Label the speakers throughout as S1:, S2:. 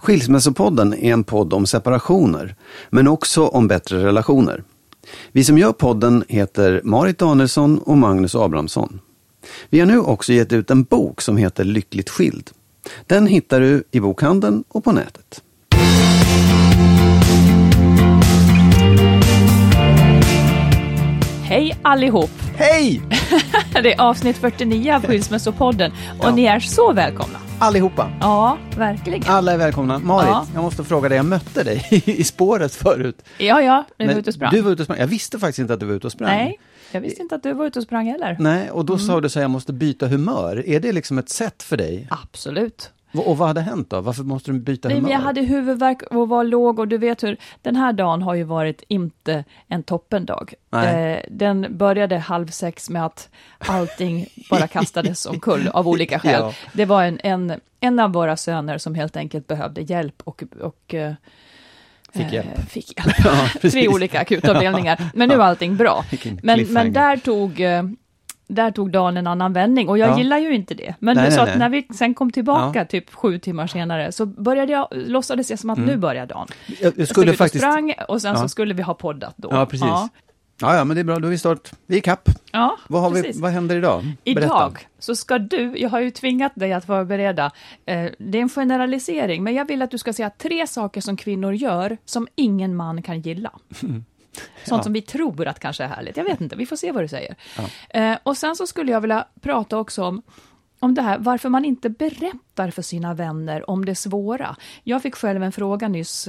S1: Skilsmässopodden är en podd om separationer, men också om bättre relationer. Vi som gör podden heter Marit Danielsson och Magnus Abrahamsson. Vi har nu också gett ut en bok som heter Lyckligt skild. Den hittar du i bokhandeln och på nätet.
S2: Hej allihop!
S3: Hej!
S2: Det är avsnitt 49 av Skilsmässopodden och
S3: Ja.
S2: ni är så välkomna.
S3: Allihopa.
S2: Ja, verkligen.
S3: Alla är välkomna. Marit,
S2: Ja.
S3: jag måste fråga dig, jag mötte dig i spåret förut.
S2: Ja, ja, vi var ute och sprang.
S3: Du var ute och sprang. Jag visste faktiskt inte att du var ute och sprang.
S2: Nej, jag visste inte att du var ute och sprang heller.
S3: Nej, och då
S2: Mm.
S3: sa du så här, jag måste byta humör. Är det liksom ett sätt för dig?
S2: Absolut.
S3: Och vad hade hänt då? Varför måste du byta
S2: Nej,
S3: humör?
S2: men jag hade huvudvärk och var låg och du vet hur, den här dagen har ju varit inte en toppendag.
S3: Nej.
S2: Eh, den började halv sex med att allting bara kastades omkull av olika skäl.
S3: Ja.
S2: Det var en, en, en av våra söner som helt enkelt behövde hjälp och, och eh,
S3: Fick hjälp.
S2: Eh, fick hjälp.
S3: Ja.
S2: Tre olika akutavdelningar. Men nu är allting bra. Men, men där tog eh, där tog dagen en annan vändning och jag
S3: Ja.
S2: gillar ju inte det. Men
S3: Nej,
S2: du
S3: nej,
S2: sa
S3: nej.
S2: att när vi sen kom tillbaka,
S3: Ja.
S2: typ sju timmar senare, så började jag, låtsades det som att nu börjar dagen.
S3: Jag, jag
S2: Jag
S3: skulle
S2: stod
S3: faktiskt...
S2: och sprang och sen
S3: Ja.
S2: så skulle vi ha poddat då.
S3: Ja, precis.
S2: Ja,
S3: Ja, men det är bra. Då är vi start. Vi är kapp.
S2: ja
S3: Vad, har vi, vad händer idag? Berätta.
S2: Idag så ska du, jag har ju tvingat dig att förbereda, eh, det är en generalisering, men jag vill att du ska säga tre saker som kvinnor gör som ingen man kan gilla. Sånt som vi tror att kanske är härligt. Jag vet inte, vi får se vad du säger. Eh, och sen så skulle jag vilja prata också om om det här varför man inte berättar för sina vänner om det svåra. Jag fick själv en fråga nyss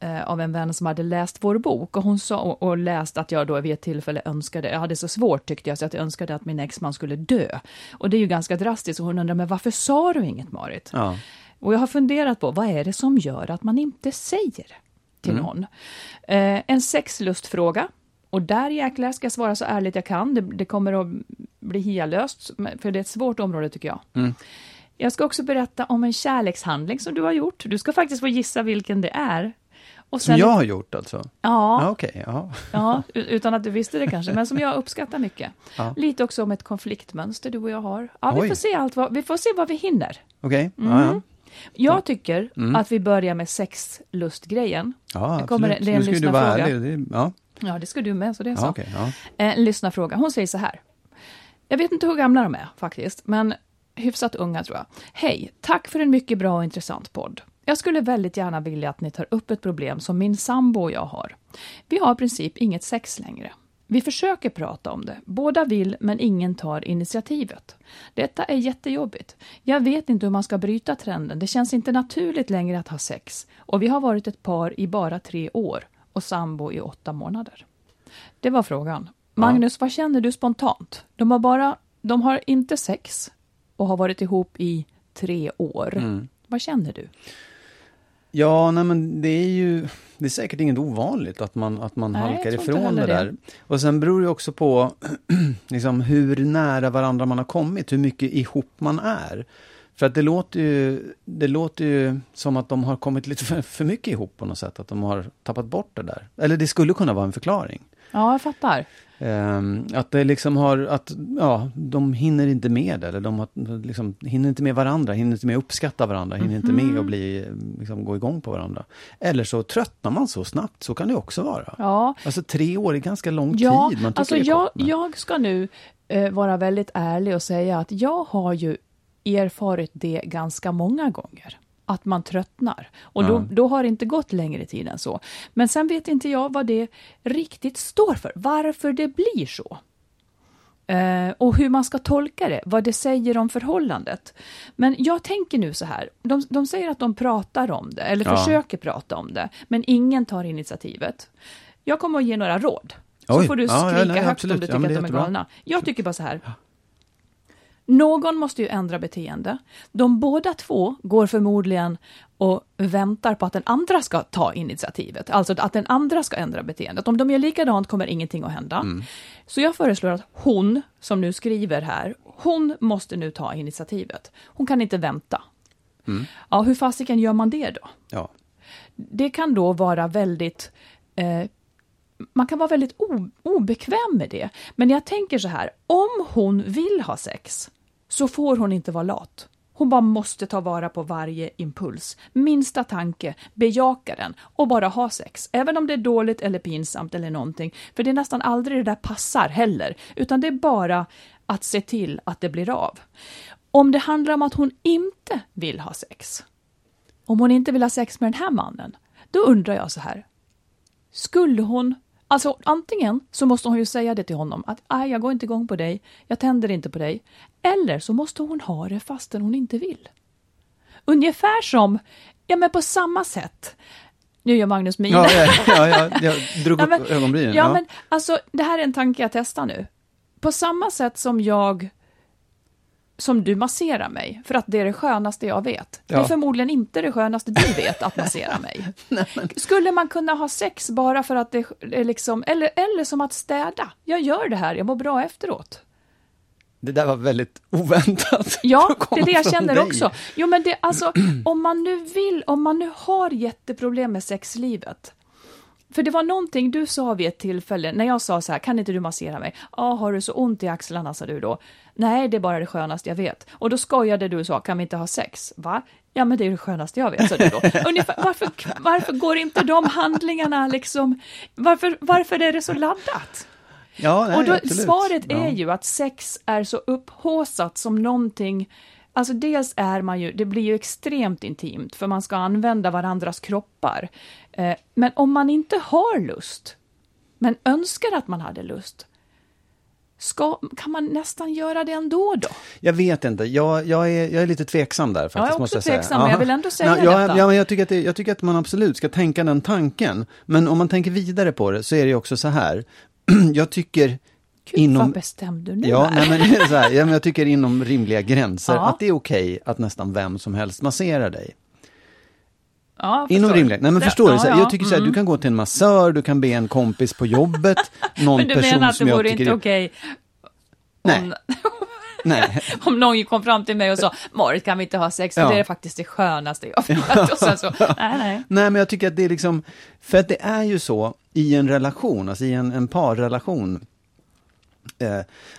S2: eh, av en vän som hade läst vår bok och hon sa och, och läst att jag då vid ett tillfälle önskade, jag hade så svårt tyckte jag, så att jag önskade att min exman skulle dö. Och det är ju ganska drastiskt och hon undrar, men varför sa du inget Marit?
S3: Ja.
S2: Och jag har funderat på, vad är det som gör att man inte säger till någon? Eh, en sexlustfråga. Och där jäklar ska jag svara så ärligt jag kan. Det, det kommer att bli hialöst, för det är ett svårt område tycker jag. Jag ska också berätta om en kärlekshandling som du har gjort. Du ska faktiskt få gissa vilken det är. Och
S3: Som jag har gjort alltså?
S2: Ja,
S3: Ja, okej. ja.
S2: ja, utan att du visste det kanske, men som jag uppskattar mycket.
S3: Ja.
S2: Lite också om ett konfliktmönster du och jag har. Ja, vi
S3: Oj.
S2: får se allt vad, vi får se vad vi hinner.
S3: Okej.
S2: Mm.
S3: Ja, ja.
S2: Jag tycker att vi börjar med sexlustgrejen.
S3: Ja,
S2: Det kommer- det är en
S3: nu ska ju du vara
S2: lyssnarfråga.
S3: ärlig. Det, ja,
S2: Ja, det ska du med, så det är så.
S3: ja, okej. ja.
S2: Eh, En lyssnarfråga. Hon säger så här. Jag vet inte hur gamla de är faktiskt, men hyfsat unga tror jag. Hej, tack för en mycket bra och intressant podd. Jag skulle väldigt gärna vilja att ni tar upp ett problem som min sambo och jag har. Vi har i princip inget sex längre. Vi försöker prata om det. Båda vill, men ingen tar initiativet. Detta är jättejobbigt. Jag vet inte hur man ska bryta trenden. Det känns inte naturligt längre att ha sex. Och vi har varit ett par i bara tre år och sambo i åtta månader. Det var frågan. Magnus, vad känner du spontant? De har bara, de har inte sex och har varit ihop i tre år.
S3: Mm.
S2: Vad känner du?
S1: Ja, nej men det är ju, det är säkert inget ovanligt att man, att man
S2: Nej,
S1: halkar ifrån det där.
S2: det.
S1: Och sen beror det också på liksom, hur nära varandra man har kommit, hur mycket ihop man är. För att det låter, ju, det låter ju som att de har kommit lite för, för mycket ihop på något sätt. Att de har tappat bort det där. Eller det skulle kunna vara en förklaring.
S2: Ja, jag fattar.
S1: Ehm, att det liksom har, att ja, de hinner inte med det, eller de har, liksom, hinner inte med varandra, hinner inte med att uppskatta varandra, hinner inte med att bli, liksom, gå igång på varandra. Eller så tröttnar man så snabbt, så kan det också vara.
S2: Ja,
S1: Alltså tre år är ganska lång
S2: ja
S1: tid. Man
S2: alltså jag, jag ska nu eh, vara väldigt ärlig och säga att jag har ju erfarit det ganska många gånger. Att man tröttnar. Och då, då har det inte gått längre tid än så. Men sen vet inte jag vad det riktigt står för. Varför det blir så. Eh, och hur man ska tolka det, vad det säger om förhållandet. Men jag tänker nu så här, de, de säger att de pratar om det, eller
S1: Ja.
S2: försöker prata om det, men ingen tar initiativet. Jag kommer att ge några råd. Så
S1: Oj.
S2: får du
S1: Ja, ja,
S2: skrika
S1: nej,
S2: högt
S1: absolut.
S2: om du
S1: Ja,
S2: tycker att de är
S1: jättebra.
S2: galna. Jag tycker bara så här. Någon måste ju ändra beteende. De båda två går förmodligen och väntar på att den andra ska ta initiativet. Alltså att den andra ska ändra beteendet. Om de gör likadant kommer ingenting att hända. Så jag föreslår att hon, som nu skriver här, hon måste nu ta initiativet. Hon kan inte vänta. Ja, hur fasiken gör man det då?
S1: Ja.
S2: det kan då vara väldigt... Eh, man kan vara väldigt obekväm med det. Men jag tänker så här, om hon vill ha sex så får hon inte vara lat. Hon bara måste ta vara på varje impuls. Minsta tanke, bejaka den och bara ha sex. Även om det är dåligt eller pinsamt eller någonting. För det är nästan aldrig det där passar heller. Utan det är bara att se till att det blir av. Om det handlar om att hon inte vill ha sex, om hon inte vill ha sex med den här mannen, då undrar jag så här. Skulle hon, alltså antingen så måste hon ju säga det till honom att nej, jag går inte igång på dig, jag tänder inte på dig. Eller så måste hon ha det fastän hon inte vill. Ungefär som, ja men på samma sätt, nu gör Magnus min.
S1: Ja, ja, ja, ja, jag drog
S2: Ja,
S1: upp
S2: men-
S1: ögonbrynen.
S2: Ja, men alltså det här är en tanke jag testar nu. På samma sätt som jag som du masserar mig, för att det är det skönaste jag vet. Det är
S1: Ja.
S2: förmodligen inte det skönaste du vet, att massera mig. Skulle man kunna ha sex bara för att det är liksom, eller, eller som att städa. Jag gör det här, jag mår bra efteråt.
S1: Det där var väldigt oväntat.
S2: Ja, det är det jag känner
S1: dig.
S2: också. Jo, men det, alltså, om man nu vill, om man nu har jätteproblem med sexlivet. För det var någonting du sa vid ett tillfälle, när jag sa så här, kan inte du massera mig? Ja, har du så ont i axlarna, sa du då. Nej, det är bara det skönaste jag vet. Och då skojade du och sa, kan vi inte ha sex? Va? Ja, men det är det skönaste jag vet, sa du då. Ungefär, varför, varför går inte de handlingarna liksom, varför, varför är det så laddat?
S1: Ja, nej,
S2: och då,
S1: absolut.
S2: svaret
S1: ja.
S2: är ju att sex är så upphåsat som någonting Alltså dels är man ju, det blir ju extremt intimt för man ska använda varandras kroppar. Eh, men om man inte har lust, men önskar att man hade lust, ska, kan man nästan göra det ändå då?
S1: Jag vet inte, jag, jag, är, jag är lite tveksam där faktiskt.
S2: jag är också
S1: säga.
S2: tveksam, men jag vill ändå säga
S1: ja, ja,
S2: detta.
S1: Ja, men jag tycker, att det, jag tycker att man absolut ska tänka den tanken. Men om man tänker vidare på det så är det ju också så här. jag tycker
S2: Gud
S1: inom...
S2: vad bestämd du nu
S1: Ja,
S2: är.
S1: nej, men, så här, ja, men jag tycker inom rimliga gränser
S2: Ja.
S1: att det är okej att nästan vem som helst masserar dig.
S2: Ja, jag
S1: Inom rimliga, nej men förstår du?
S2: ja,
S1: här,
S2: ja,
S1: Jag tycker så här,
S2: mm.
S1: du kan gå till en massör, du kan be en kompis på jobbet, någon
S2: Men du
S1: person
S2: menar att det
S1: som jag
S2: vore
S1: tycker
S2: inte okej
S1: Nej.
S2: om,
S1: Nej,
S2: om någon kom fram till mig och sa Marit kan vi inte ha sex?
S1: Ja.
S2: Det är faktiskt det skönaste jag vet. Och sen så, nej, nej.
S1: Nej, men jag tycker att det är liksom, för att det är ju så i en relation, alltså i en, en parrelation,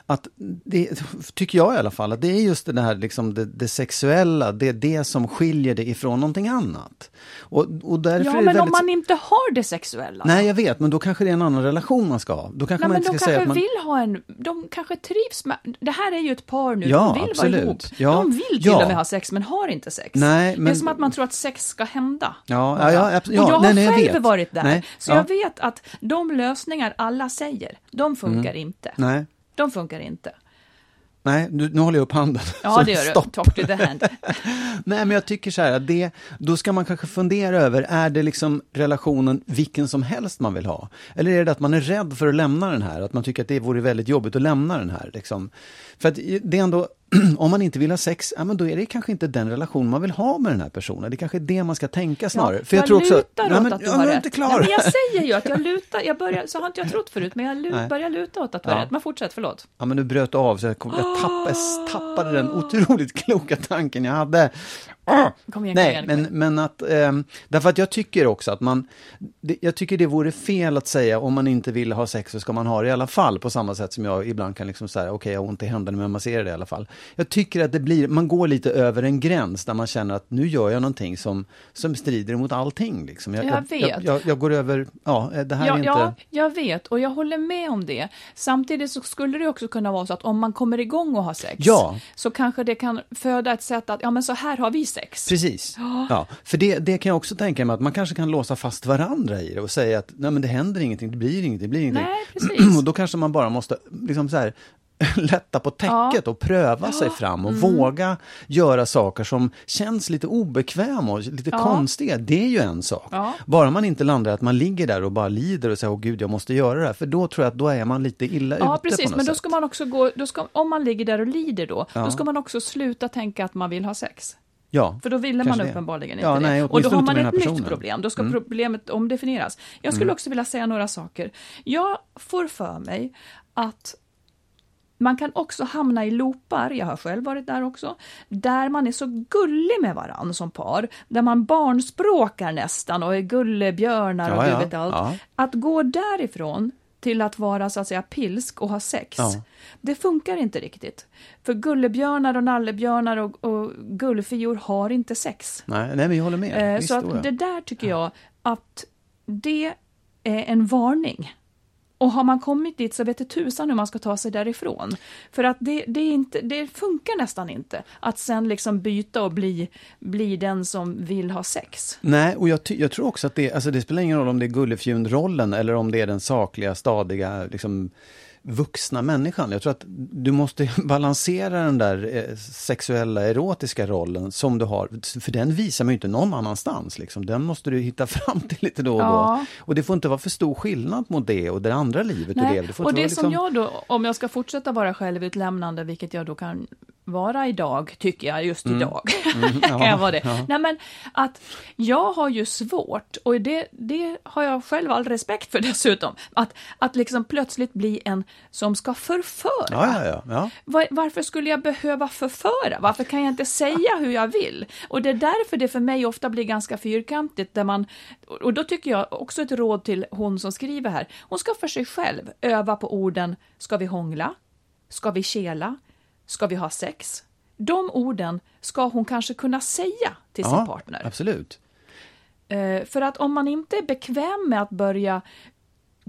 S1: att det, tycker jag i alla fall, att det är just det här liksom det, det sexuella, det är det som skiljer det ifrån någonting annat. Och, och därför
S2: Ja,
S1: är det
S2: men
S1: väldigt...
S2: om man inte har det sexuella?
S1: Nej, jag vet, men då kanske det är en annan relation man ska ha. Då kanske
S2: Nej,
S1: man
S2: men
S1: inte ska
S2: kanske
S1: säga att man...
S2: vill ha en, de kanske trivs med, det här är ju ett par nu,
S1: Ja,
S2: de vill
S1: absolut.
S2: vara ihop.
S1: Ja,
S2: De vill till
S1: ja.
S2: och med ha sex men har inte sex.
S1: Nej,
S2: Det är
S1: men-
S2: som att man tror att sex ska hända.
S1: Ja, ja, ja, abs- ja,
S2: och jag
S1: nej,
S2: har
S1: nej, jag
S2: själv
S1: vet.
S2: varit där,
S1: Nej,
S2: så
S1: ja.
S2: jag vet att de lösningar alla säger, de funkar
S1: Mm.
S2: inte.
S1: Nej,
S2: De funkar inte.
S1: nej, nu, nu håller jag upp handen.
S2: Ja, det gör
S1: stopp.
S2: du. Talk to the hand.
S1: Nej, men jag tycker så här att det, då ska man kanske fundera över, är det liksom relationen vilken som helst man vill ha? Eller är det att man är rädd för att lämna den här? Att man tycker att det vore väldigt jobbigt att lämna den här? Liksom? För att det är ändå, om man inte vill ha sex, ja, men då är det kanske inte den relation man vill ha med den här personen. Det kanske är det man ska tänka snarare. För jag, tror också,
S2: lutar
S1: Nej,
S2: åt
S1: men,
S2: att du
S1: ja,
S2: har
S1: jag
S2: rätt.
S1: inte
S2: Nej, men jag säger ju att jag lutar, jag börjar, så har inte jag trott förut, men jag lu,
S1: Nej.
S2: börjar luta åt att du har
S1: Ja.
S2: rätt. Men fortsätt, förlåt.
S1: Ja, men du bröt av så jag, kom, jag, tappade, jag tappade den otroligt kloka tanken jag hade.
S2: Kom igen,
S1: Nej,
S2: igen.
S1: men, men att, ehm, därför att jag tycker också att man, det, jag tycker det vore fel att säga om man inte vill ha sex så ska man ha det i alla fall, på samma sätt som jag ibland kan liksom säga, okej jag har ont i händerna men man ser det i alla fall. Jag tycker att det blir, man går lite över en gräns där man känner att nu gör jag någonting som, som strider mot allting. Liksom.
S2: Jag
S1: Jag,
S2: vet.
S1: jag, jag, jag går över, ja det här
S2: Ja,
S1: är inte...
S2: ja, jag vet och jag håller med om det. Samtidigt så skulle det också kunna vara så att om man kommer igång och har sex,
S1: Ja.
S2: så kanske det kan föda ett sätt att, ja men så här har vi sex.
S1: Precis. Ja, för det, det kan jag också tänka mig att man kanske kan låsa fast varandra i det och säga att nej men det händer ingenting, det blir ingenting, det blir ingenting.
S2: Nej, precis.
S1: och då kanske man bara måste liksom så här lätta på täcket och pröva sig fram och
S2: Mm.
S1: våga göra saker som känns lite obekväma och lite
S2: Ja.
S1: konstiga. Det är ju en sak.
S2: Ja.
S1: Bara man inte landar att man ligger där och bara lider och säger åh gud jag måste göra det här. För då tror jag att då är man lite illa ute
S2: Ja,
S1: på
S2: precis,
S1: något
S2: men då
S1: sätt.
S2: ska man också gå, då ska, om man ligger där och lider då,
S1: Ja.
S2: då ska man också sluta tänka att man vill ha sex.
S1: Ja,
S2: För då ville man uppenbarligen
S1: Ja,
S2: inte
S1: nej,
S2: det. Och då har man ett nytt problem. Då ska
S1: Mm.
S2: problemet omdefinieras. Jag skulle också vilja säga några saker. Jag får för mig att man kan också hamna i loopar, jag har själv varit där också, där man är så gullig med varann som par, där man barnspråkar nästan och är gullebjörnar och
S1: Ja,
S2: du
S1: ja,
S2: vet allt.
S1: ja.
S2: Att gå därifrån till att vara så att säga pilsk och ha sex,
S1: Ja.
S2: det funkar inte riktigt. För gullebjörnar och nallebjörnar och, och gullfior har inte sex.
S1: Nej, nej, men jag håller med.
S2: Eh,
S1: Visst,
S2: så att det där tycker jag att det är en varning. Och har man kommit dit så vet det tusan hur man ska ta sig därifrån. För att det, det, är inte, det funkar nästan inte att sen liksom byta och bli, bli den som vill ha sex.
S1: Nej, och jag, ty- jag tror också att det, alltså det spelar ingen roll om det är gullefjun-rollen eller om det är den sakliga, stadiga, liksom, vuxna människan. Jag tror att du måste balansera den där eh, sexuella, erotiska rollen som du har. För den visar man ju inte någon annanstans. Liksom. Den måste du hitta fram till lite då och
S2: Ja.
S1: då. Och det får inte vara för stor skillnad mot det och det andra livet du
S2: Nej,
S1: lever. Det
S2: och det som
S1: liksom...
S2: jag då, om jag ska fortsätta vara självutlämnande, vilket jag då kan vara idag, tycker jag, just idag. kan jag vara det. Nej men att jag har ju svårt, och det, det har jag själv all respekt för dessutom, att, att liksom plötsligt bli en som ska förföra.
S1: Ja, ja, ja. ja.
S2: Var, varför skulle jag behöva förföra? Varför kan jag inte säga hur jag vill? Och det är därför det för mig ofta blir ganska fyrkantigt. Där man, och då tycker jag också ett råd till hon som skriver här. Hon ska för sig själv öva på orden ska vi hångla? Ska vi kela? Ska vi ha sex? De orden ska hon kanske kunna säga till sin
S1: ja
S2: partner.
S1: absolut.
S2: Eh, för att om man inte är bekväm med att börja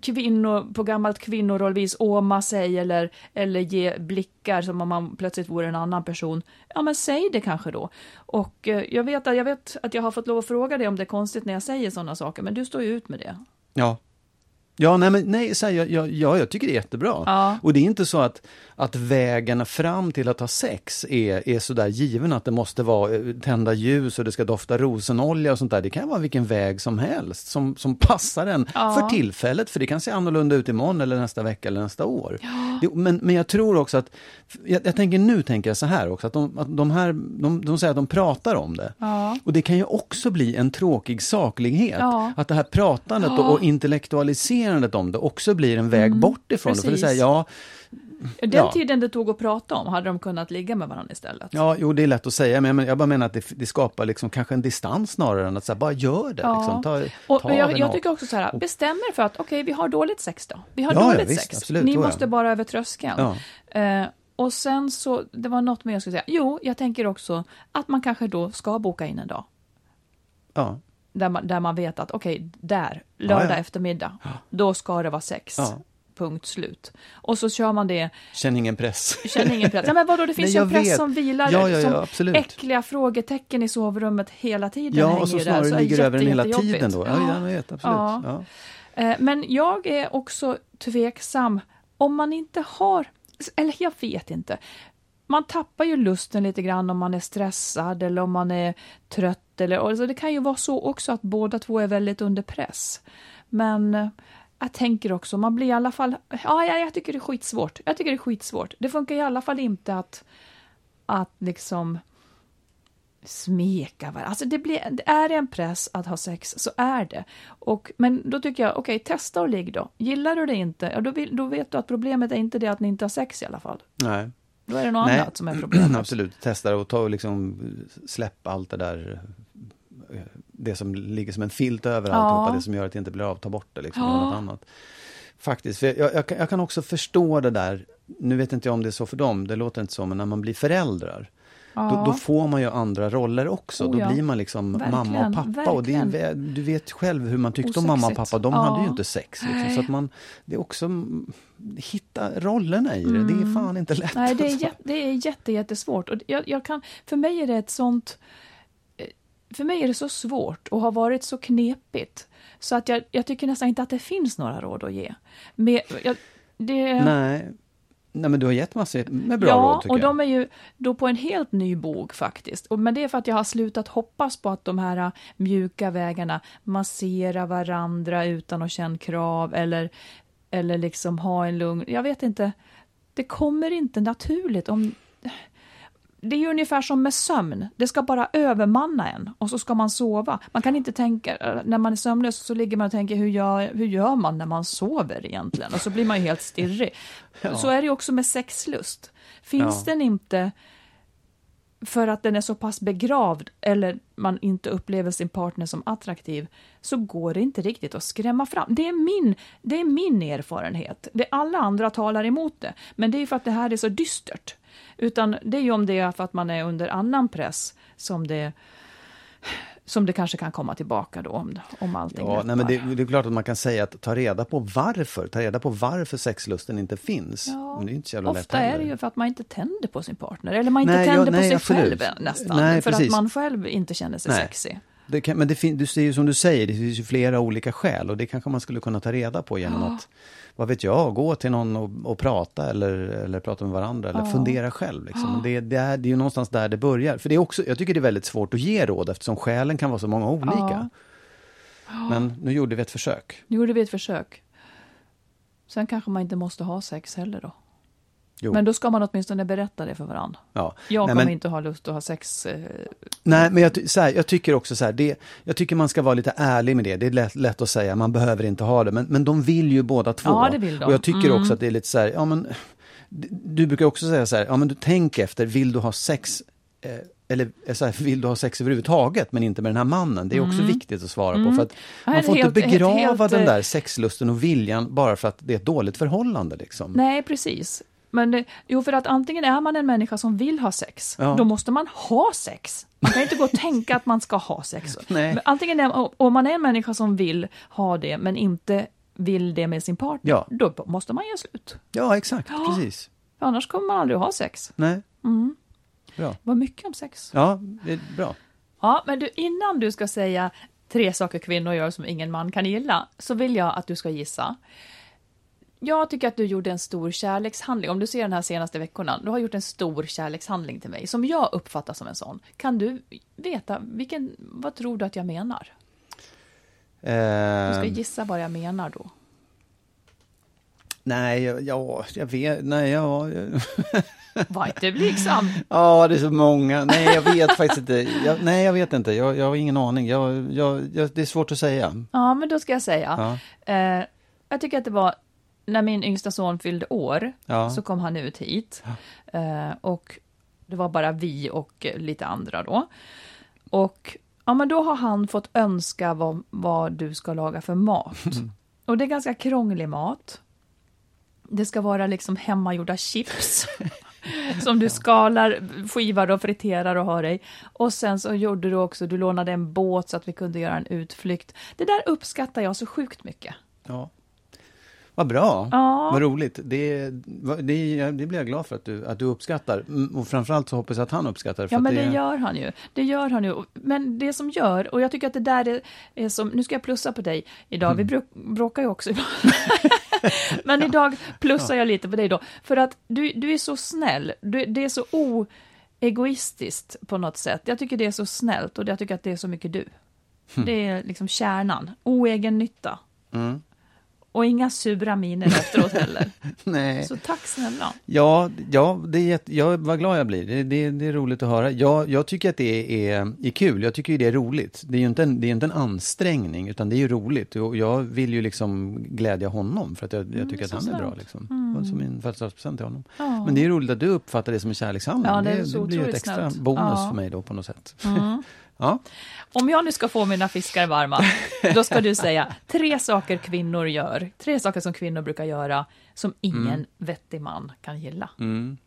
S2: kvinnor, på gammalt kvinnorollvis åma sig eller, eller ge blickar som om man plötsligt vore en annan person, ja men säg det kanske då. Och eh, jag vet, att- jag vet att jag har fått lov att fråga dig om det är konstigt när jag säger sådana saker, men du står ju ut med det.
S1: Ja. Ja, nej, men nej, så här, jag, jag, ja, jag tycker det är jättebra.
S2: Ja.
S1: Och det är inte så att, att vägen fram till att ha sex är, är sådär given att det måste vara eh, tända ljus och det ska dofta rosenolja och sånt där. Det kan vara vilken väg som helst som, som passar en
S2: Ja.
S1: för tillfället, för det kan se annorlunda ut imorgon eller nästa vecka eller nästa år. Det, men, men jag tror också att, jag, jag tänker nu tänker jag så här också, att de, att de här, de, de säger att de pratar om det.
S2: Ja.
S1: Och det kan ju också bli en tråkig saklighet.
S2: Ja.
S1: Att det här pratandet och, och intellektualiserandet om det också blir en väg bort ifrån det. För det
S2: precis.
S1: säger, ja,
S2: Den
S1: Ja.
S2: tiden det tog att prata om, hade de kunnat ligga med varandra istället?
S1: ja, jo det är lätt att säga, men jag, bara menar att det, det skapar liksom kanske en distans snarare än att säga, bara gör det.
S2: Ja.
S1: Liksom, ta,
S2: Och
S1: ta
S2: jag, jag tycker också så här, bestäm er för att okej, vi har dåligt sex då. Vi har
S1: Ja,
S2: dåligt
S1: visst,
S2: sex.
S1: absolut,
S2: Ni måste bara över tröskeln.
S1: Ja.
S2: Eh, och sen så, det var något mer jag skulle säga. Jo, jag tänker också att man kanske då ska boka in en dag.
S1: Ja.
S2: Där man, där man vet att okej, där, lördag
S1: ja.
S2: eftermiddag, då ska det vara sex.
S1: Ja.
S2: Punkt slut. Och så kör man det,
S1: Känn ingen press.
S2: känner ingen press. Ja, men vadå, det finns
S1: Nej,
S2: ju en press
S1: vet.
S2: som vilar,
S1: Ja, ja, ja,
S2: som äckliga frågetecken i sovrummet hela tiden
S1: Ja, och så
S2: där.
S1: snarare
S2: är
S1: ligger över den hela tiden då. Ja,
S2: jättejobbigt.
S1: jag vet, absolut.
S2: Ja.
S1: Ja.
S2: Eh, Men jag är också tveksam om man inte har, eller jag vet inte. Man tappar ju lusten lite grann om man är stressad eller om man är trött. Eller, alltså det kan ju vara så också att båda två är väldigt under press. Men eh, jag tänker också, man blir i alla fall, ja, ja jag tycker det är skitsvårt. Jag tycker det är skitsvårt. Det funkar i alla fall inte att att liksom smeka varandra. Alltså det, blir, det en press att ha sex, så är det. Och, men då tycker jag, okej, testa och ligg då. Gillar du det inte, ja, då, vill, då vet du att problemet är inte det att ni inte har sex i alla fall.
S1: Nej.
S2: Då är det något
S1: Nej.
S2: annat som är problemet.
S1: Absolut, testa och ta och liksom släpp allt det där eh, det som ligger som en filt över
S2: Ja.
S1: alltihopa, det som gör att det inte blir av, ta bort det liksom,
S2: Ja.
S1: något annat. Faktiskt, jag, jag, kan- jag kan också förstå det där, nu vet inte jag om det är så för dem, det låter inte så, men när man blir föräldrar. Då, då får man ju andra roller också.
S2: Oh,
S1: då
S2: ja.
S1: blir man liksom
S2: Verkligen,
S1: mamma och pappa. Och det är, du vet själv hur man tyckte om mamma och
S2: Osexigt.
S1: pappa, de
S2: Ja.
S1: hade ju inte sex. Liksom, så att man, det är också, mm, hitta rollerna i det, det är fan inte lätt.
S2: Nej, det är,
S1: alltså.
S2: det är jätte, jättesvårt. Och jag, jag kan, för mig är det ett sånt... eh, För mig är det så svårt och har varit så knepigt. Så att jag, jag tycker nästan inte att det finns några råd att ge. Men jag, det,
S1: Nej. Nej, men du har gett massor med bra
S2: ja,
S1: råd tycker
S2: och
S1: jag.
S2: de är ju då på en helt ny bog faktiskt. Och, men det är för att jag har slutat hoppas på att de här äh, mjuka vägarna, massera varandra utan att känna krav eller, eller liksom ha en lugn... Jag vet inte. Det kommer inte naturligt om... Det är ungefär som med sömn. Det ska bara övermanna en och så ska man sova. Man kan inte tänka, äh, när man är sömnlös så ligger man och tänker hur gör, hur gör man när man sover egentligen? Och så blir man ju helt stirrig. Så är det också med sexlust. Finns
S1: Ja.
S2: den inte för att den är så pass begravd eller man inte upplever sin partner som attraktiv så går det inte riktigt att skrämma fram. Det är min, det är min erfarenhet. Det alla andra talar emot det, men det är för att det här är så dystert. Utan det är ju om det är för att man är under annan press som det, som det kanske kan komma tillbaka då om, om allting
S1: Ja, nej, men det, det är klart att man kan säga att ta reda på varför, ta reda på varför sexlusten inte finns.
S2: Ja,
S1: men det är inte så jävla
S2: Ofta är det ju för att man inte tänder på sin partner, eller man inte
S1: Nej, ja,
S2: tänder på
S1: nej,
S2: sig
S1: absolut.
S2: själv nästan,
S1: Nej,
S2: för
S1: precis.
S2: att man själv inte känner sig
S1: Nej.
S2: sexig.
S1: Det kan, men det fin, du ser ju som du säger, det finns ju flera olika skäl och det kanske man skulle kunna ta reda på genom att, vad vet jag, gå till någon och, och prata eller, eller prata med varandra eller fundera själv. Liksom. Det, det, är, det är ju någonstans där det börjar. För det är också, jag tycker det är väldigt svårt att ge råd eftersom skälen kan vara så många olika. Men nu gjorde vi ett försök.
S2: Nu gjorde vi ett försök. Sen kanske man inte måste ha sex heller då.
S1: Jo.
S2: Men då ska man åtminstone berätta det för varandra.
S1: Ja.
S2: Jag
S1: Nej,
S2: kommer
S1: men-
S2: inte ha lust att ha sex. Eh,
S1: Nej, men jag, så här, jag tycker också så här, det, jag tycker man ska vara lite ärlig med det. Det är lätt, lätt att säga, man behöver inte ha det. Men, men de vill ju båda två.
S2: Ja, det vill de.
S1: Och jag tycker
S2: Mm.
S1: också att det är lite så här, ja men, du brukar också säga så här, ja men du tänk efter, vill du ha sex, eh, eller eh, så här, vill du ha sex överhuvudtaget, men inte med den här mannen? Det är också viktigt att svara på. För att man får
S2: helt-
S1: inte begrava
S2: helt- helt,
S1: den
S2: eh,
S1: där sexlusten och viljan bara för att det är ett dåligt förhållande. Liksom.
S2: nej, precis. Men det, jo, för att antingen är man en människa som vill ha sex,
S1: Ja.
S2: då måste man ha sex. Man kan inte gå och tänka att man ska ha sex.
S1: Nej.
S2: Antingen är, om man är en människa som vill ha det, men inte vill det med sin partner,
S1: Ja.
S2: då måste man göra slut.
S1: Ja, exakt, precis.
S2: För annars kommer man aldrig att ha sex.
S1: Nej. Bra.
S2: Vad mycket om sex.
S1: Ja, det är bra.
S2: Ja, men du, innan du ska säga tre saker kvinnor gör som ingen man kan gilla, så vill jag att du ska gissa. Jag tycker att du gjorde en stor kärlekshandling. Om du ser den här senaste veckorna, du har gjort en stor kärlekshandling till mig, som jag uppfattar som en sån. Kan du veta, vilken, vad tror du att jag menar? Du ska
S1: Eh,
S2: gissa vad jag menar då.
S1: nej, ja, jag vet, nej, ja.
S2: Var inte blygsam.
S1: Ja, det är så många. Nej, jag vet faktiskt inte. Jag, nej, jag vet inte. Jag, jag har ingen aning. Jag, jag, det är svårt att säga.
S2: Ja, men då ska jag säga. Eh, jag tycker att det var när min yngsta son fyllde år,
S1: Ja.
S2: så kom han ut hit. Eh, och det var bara vi och lite andra då. Och ja, men då har han fått önska vad, vad du ska laga för mat. Och det är ganska krånglig mat. Det ska vara liksom hemmagjorda chips. som du skalar, skivar och friterar och har i. Och sen så gjorde du också, du lånade en båt så att vi kunde göra en utflykt. Det där uppskattar jag så sjukt mycket.
S1: Ja. Vad bra.
S2: Ja.
S1: Vad roligt. Det, det, det blir jag glad för att du, att du uppskattar. Mm, Och framförallt så hoppas jag att han uppskattar det.
S2: Ja, men det gör han ju. Det gör han ju. Men det som gör, och jag tycker att det där är, är som, nu ska jag plussa på dig idag, vi bruk, bråkar ju också ibland. men idag plussar jag lite på dig då, för att du, du är så snäll, du, det är så oegoistiskt på något sätt. Jag tycker det är så snällt och jag tycker att det är så mycket du. Det är liksom kärnan, oegen nytta.
S1: Mm.
S2: Och inga sura miner efteråt heller.
S1: Nej.
S2: Så tack snälla.
S1: Ja, ja det är jätte, jag, vad glad jag blir. Det, det, det är roligt att höra. Jag, jag tycker att det är, är kul. Jag tycker ju det är roligt. Det är ju inte en, det är inte en ansträngning, utan det är ju roligt. Och jag vill ju liksom glädja honom, för att jag, jag tycker
S2: så
S1: att han är bra.
S2: snällt.
S1: Liksom. Som min födelsedagspresent till honom.
S2: Ja.
S1: Men det är roligt att du uppfattar det som en kärlekshandling.
S2: Ja, det är så
S1: blir ju ett extra
S2: snällt.
S1: bonus
S2: Ja. Mm.
S1: för mig då på något sätt. ja.
S2: Om jag nu ska få mina fiskar varma, då ska du säga tre saker kvinnor gör. Tre saker som kvinnor brukar göra som ingen vettig man kan gilla.
S1: Mm.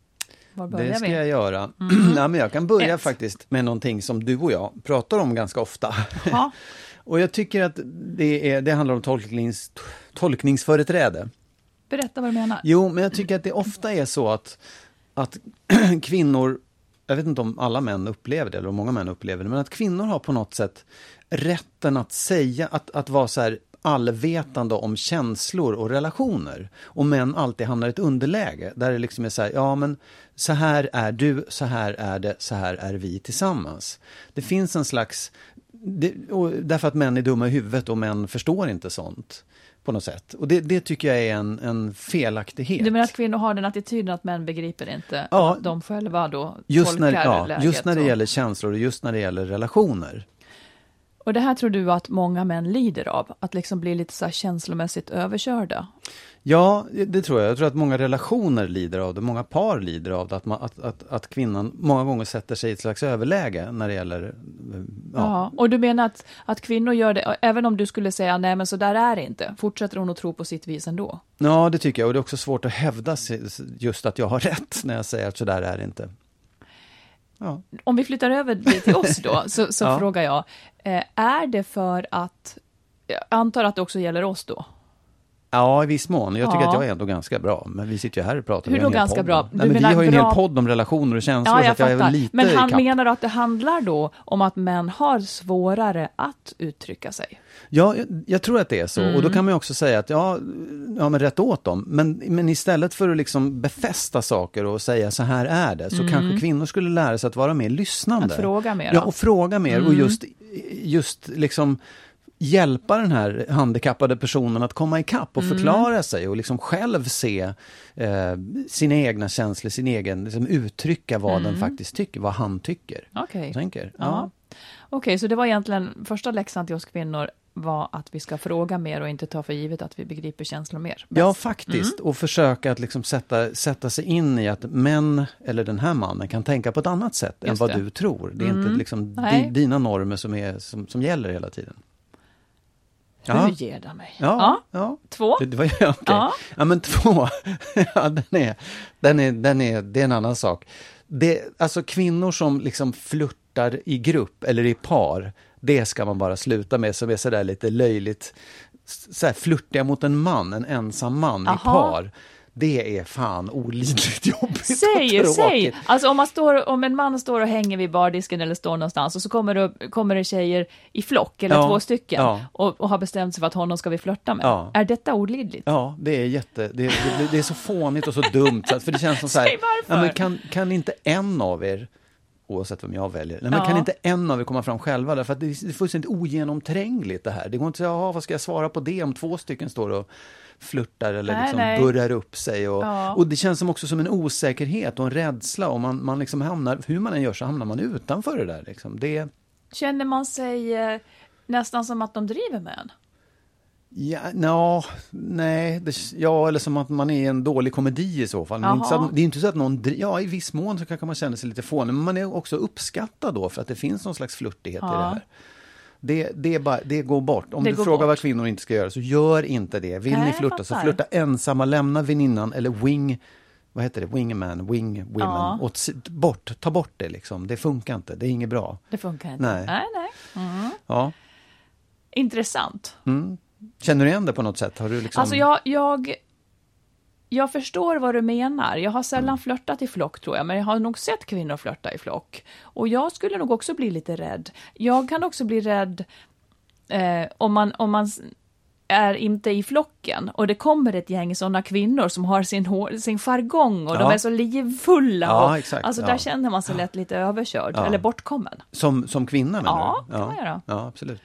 S1: Det ska
S2: vi?
S1: jag göra. ja, men jag kan börja
S2: Ett.
S1: faktiskt med någonting som du och jag pratar om ganska ofta.
S2: Ja.
S1: och jag tycker att det, är, det handlar om tolknings, tolkningsföreträde.
S2: Berätta vad du menar.
S1: Jo, men jag tycker att det ofta är så att, att kvinnor, jag vet inte om alla män upplever det, eller om många män upplever det, men att kvinnor har på något sätt rätten att säga, att, att vara så här allvetande om känslor och relationer. Och män alltid hamnar i ett underläge, där det liksom är så här, ja men så här är du, så här är det, så här är vi tillsammans. Det finns en slags, det, och därför att män är dumma i huvudet och män förstår inte sånt. På något sätt. Och det, det tycker jag är en, en felaktighet.
S2: Du menar att kvinnor har den attityden att män begriper inte
S1: Ja.
S2: att de själva då
S1: just
S2: tolkar
S1: när, ja,
S2: läget?
S1: just när det
S2: och-
S1: gäller känslor och just när det gäller relationer.
S2: Och det här tror du att många män lider av? Att liksom bli lite så här känslomässigt överkörda?
S1: Ja, det tror jag. Jag tror att många relationer lider av det, många par lider av det, att, man, att, att, att kvinnan många gånger sätter sig i ett slags överläge när det gäller... eh,
S2: Ja.
S1: Ja,
S2: Och du menar att, att kvinnor gör det, även om du skulle säga nej men så där är det inte, fortsätter hon att tro på sitt vis ändå?
S1: ja, det tycker jag. Och det är också svårt att hävda just att jag har rätt när jag säger att så där är det inte. Ja.
S2: Om vi flyttar över det till oss då, så, så
S1: Ja.
S2: frågar jag, eh, är det för att, jag antar att det också gäller oss då?
S1: Ja, i viss mån. Jag tycker
S2: Ja.
S1: att jag är ändå ganska bra. Men vi sitter ju här och pratar.
S2: Hur då ganska
S1: podd.
S2: bra?
S1: Nej, men vi har ju en
S2: bra-
S1: hel podd om relationer och känslor,
S2: Ja,
S1: så
S2: jag
S1: att jag är
S2: fattar.
S1: lite
S2: Men han menar att det handlar då om att män har svårare att uttrycka sig?
S1: Ja, jag, jag tror att det är så. Och
S2: Mm.
S1: då kan man också säga att ja, ja men rätt åt dem. Men, men istället för att liksom befästa saker och säga så här är det, så kanske kvinnor skulle lära sig att vara mer lyssnande.
S2: Mm. Att fråga mer,
S1: Ja,
S2: då? Mm.
S1: och fråga mer och just, just liksom hjälpa den här handikappade personen att komma ikapp och
S2: Mm.
S1: förklara sig och liksom själv se eh, sina egna känslor, sin egen, liksom uttrycka vad den faktiskt tycker, vad han tycker.
S2: Mm. Okej.
S1: Tänker.
S2: Ja. Okej, så det var egentligen första läxan till oss kvinnor var att vi ska fråga mer och inte ta för givet att vi begriper känslor mer.
S1: Ja,
S2: Bäst.
S1: faktiskt. Och försöka att liksom sätta, sätta sig in i att män, eller den här mannen, kan tänka på ett annat sätt än
S2: Just
S1: vad
S2: det.
S1: du tror. Det är inte liksom di, dina normer som, är, som, som gäller hela tiden.
S2: Hur ger det mig?
S1: Ja, ja.
S2: Två?
S1: Det, det var, ja, okej.
S2: Ja.
S1: ja, men två, ja, den är, den är, den är, det är en annan sak. Det, alltså kvinnor som liksom flörtar i grupp eller i par, det ska man bara sluta med, som är sådär lite löjligt, så här flörtiga mot en man, en ensam man i
S2: Aha.
S1: par. Det är fan olidligt jobbigt
S2: Säg,
S1: och
S2: säg! Alltså om, man står, om en man står och hänger vid bardisken eller står någonstans och så kommer det, kommer det tjejer i flock, eller
S1: Ja,
S2: två stycken,
S1: ja.
S2: och, och har bestämt sig för att honom ska vi flörta med.
S1: Ja.
S2: Är detta olidligt?
S1: Ja, det är jätte, det, det, det är så fånigt och så dumt, för det känns som så här,
S2: Säg varför.
S1: men kan, kan inte en av er, oavsett vem jag väljer, nej, men
S2: Ja.
S1: kan inte en av er komma fram själva, därför att det är fullständigt ogenomträngligt det här. Det går inte att säga, "Jaha, vad ska jag svara på det om två stycken står och flörtar eller
S2: Nej,
S1: liksom
S2: nej.
S1: burrar upp sig. Och,
S2: Ja.
S1: och det känns som också som en osäkerhet och en rädsla, och man, man liksom hamnar, hur man än gör så hamnar man utanför det där. Liksom. Det,
S2: Känner man sig eh, nästan som att de driver med en?
S1: Ja, nå, nej, det, ja, eller som att man är en dålig komedi i så fall. Men inte att, det är inte så att någon, dri- ja i viss mån så kanske man känner sig lite fånig, men man är också uppskattad då för att det finns någon slags flörtighet i det
S2: Ja.
S1: här. Det, det, bara, det går bort. Om
S2: Det
S1: du frågar
S2: bort.
S1: vad kvinnor inte ska göra, så gör inte det. Vill
S2: Nej,
S1: ni flirta, så flirta ensamma, lämna väninnan eller wing, vad heter det, wingman, wing women,
S2: Ja.
S1: åt, bort, ta bort det liksom. Det funkar inte, det är inget bra.
S2: Det funkar inte.
S1: Nej.
S2: nej. nej.
S1: Ja.
S2: Intressant.
S1: Känner du igen det på något sätt? Har du liksom...
S2: Alltså jag, jag, jag förstår vad du menar. Jag har sällan flörtat i flock tror jag, men jag har nog sett kvinnor flörta i flock. Och jag skulle nog också bli lite rädd. Jag kan också bli rädd eh, om man, om man är inte i flocken och det kommer ett gäng sådana kvinnor som har sin, hår, sin jargong och de
S1: Ja.
S2: är så livfulla.
S1: Ja,
S2: och,
S1: exakt,
S2: Alltså
S1: ja.
S2: där känner man sig lätt lite överkörd
S1: Ja.
S2: eller bortkommen.
S1: Som, som kvinna menar
S2: Ja,
S1: du?
S2: det kan man göra.
S1: Ja, absolut.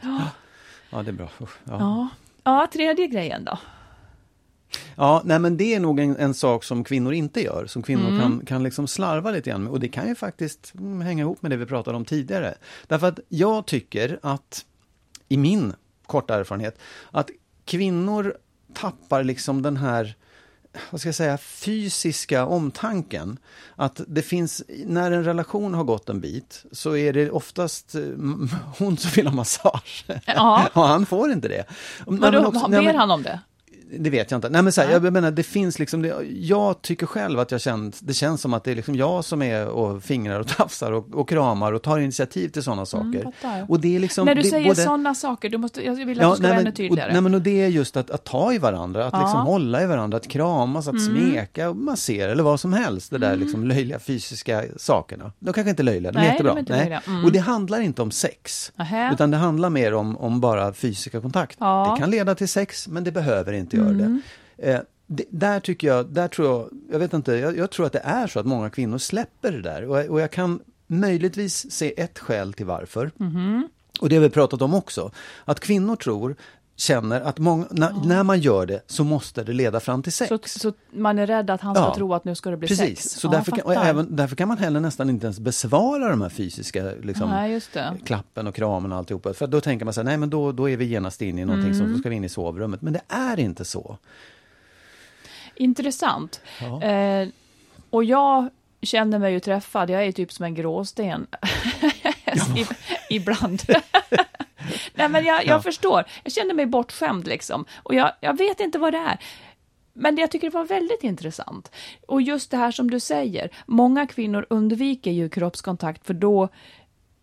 S1: Ja, det är bra. Ja.
S2: Ja. ja, tredje grejen då.
S1: Ja, nej men det är nog en, en sak som kvinnor inte gör, som kvinnor
S2: Mm.
S1: kan, kan liksom slarva lite grann med. Och det kan ju faktiskt mm, hänga ihop med det vi pratade om tidigare. Därför att jag tycker att, i min korta erfarenhet, att kvinnor tappar liksom den här vad ska jag säga, fysiska omtanken. Att det finns, när en relation har gått en bit så är det oftast eh, m- hon som vill ha massage.
S2: Ja.
S1: och han får inte det. Men också- nej,
S2: ber han om det?
S1: Det vet jag inte. Nej, men så här, jag menar, det finns liksom, det, jag tycker själv att jag känt, det känns som att det är liksom jag som är och fingrar och tafsar och, och kramar och tar initiativ till sådana saker.
S2: Mm,
S1: och det är liksom,
S2: När du
S1: det,
S2: säger
S1: både-
S2: sådana saker, du måste, jag vill att
S1: Ja,
S2: du ska
S1: nej,
S2: vara
S1: men,
S2: ännu tydligare.
S1: Och, nej, men och det är just att, att ta i varandra, att
S2: Ja. Mm.
S1: liksom hålla i varandra, att kramas, att smeka och massera eller vad som helst. Det där liksom löjliga fysiska sakerna. De kanske inte är löjliga, de är
S2: Nej,
S1: jättebra.
S2: de är inte löjliga. Mm.
S1: Och det handlar inte om sex,
S2: Nähä.
S1: utan det handlar mer om, om bara fysiska kontakt.
S2: Ja. Mm.
S1: Det kan leda till sex, men det behöver inte göra det. Eh, det, där tycker jag, där tror jag, jag vet inte, jag, jag tror att det är så att många kvinnor släpper det där. Och, och jag kan möjligtvis se ett skäl till varför.
S2: Mhm.
S1: Och det har vi pratat om också. Att kvinnor tror, känner att många, när, när man gör det så måste det leda fram till sex.
S2: så, så man är rädd att han ska
S1: Ja.
S2: tro att nu ska det bli
S1: Precis,
S2: sex?
S1: så
S2: Ja,
S1: därför, kan, även, därför kan man heller nästan inte ens besvara de här fysiska liksom,
S2: Nej,
S1: klappen och kramen och alltihopa. För då tänker man så här, nej men då, då är vi genast inne i någonting
S2: Mm.
S1: som, då ska vi in i sovrummet. Men det är inte så.
S2: Intressant.
S1: Ja.
S2: Eh, och jag känner mig ju träffad, jag är typ som en gråsten. Ibland. Nej men jag, jag
S1: Ja.
S2: förstår, jag känner mig bortskämd liksom. Och jag, jag vet inte vad det är. Men jag tycker det var väldigt intressant. Och just det här som du säger, många kvinnor undviker ju kroppskontakt för då,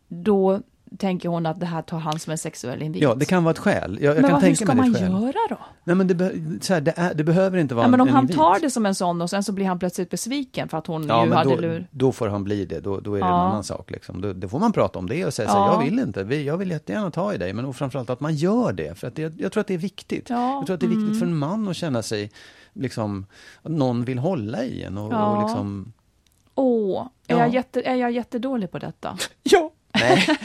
S2: då tänker hon att det här tar han som en sexuell invit.
S1: Ja, det kan vara ett skäl. Jag, jag
S2: men
S1: kan
S2: vad, hur
S1: tänka
S2: ska
S1: mig
S2: man göra då?
S1: Nej, men det, be, så här, det, är, det behöver inte vara
S2: Ja, men om
S1: en
S2: han
S1: invit.
S2: tar det som en sån och sen så blir han plötsligt besviken för att hon
S1: Ja,
S2: ju hade
S1: då,
S2: lur...
S1: då får han bli det. Då, då är det en
S2: Ja.
S1: annan sak. Liksom. Då, då får man prata om det och säga så
S2: Ja.
S1: här, jag vill inte, jag vill jättegärna ta i dig. Men framförallt att man gör det. För att det, jag tror att det är viktigt.
S2: Ja, mm.
S1: Jag tror att det är viktigt för en man att känna sig, liksom, att någon vill hålla i en. Och, och liksom,
S2: Åh, är,
S1: Ja.
S2: jag jätte, är jag jättedålig på detta?
S1: ja. Nej.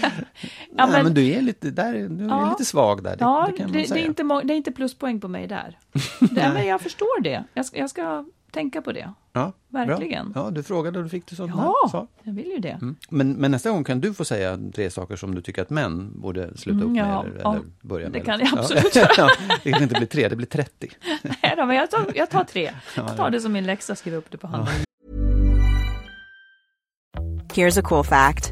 S2: Ja,
S1: Nej,
S2: men-
S1: men du är lite, där, du är
S2: Ja.
S1: lite svag där. Det,
S2: Ja,
S1: det
S2: det,
S1: kan man
S2: det,
S1: säga.
S2: är inte, det är inte pluspoäng på mig där. det, men jag förstår det. Jag ska, jag ska tänka på det.
S1: ja,
S2: verkligen.
S1: Bra. Ja, du frågade och du fick det sånt
S2: Ja,
S1: här svar.
S2: jag vill ju det.
S1: Mm. Men, men nästa gång kan du få säga tre saker som du tycker att män borde sluta upp
S2: Mm,
S1: med
S2: ja,
S1: eller,
S2: ja,
S1: eller börja
S2: det
S1: med.
S2: kan jag
S1: Ja.
S2: absolut
S1: ja, det kan inte bli tre, det blir 30.
S2: Nej då, men jag tar, jag tar tre. Jag tar det som min läxa, skriver upp det på handen.
S4: Here's a cool fact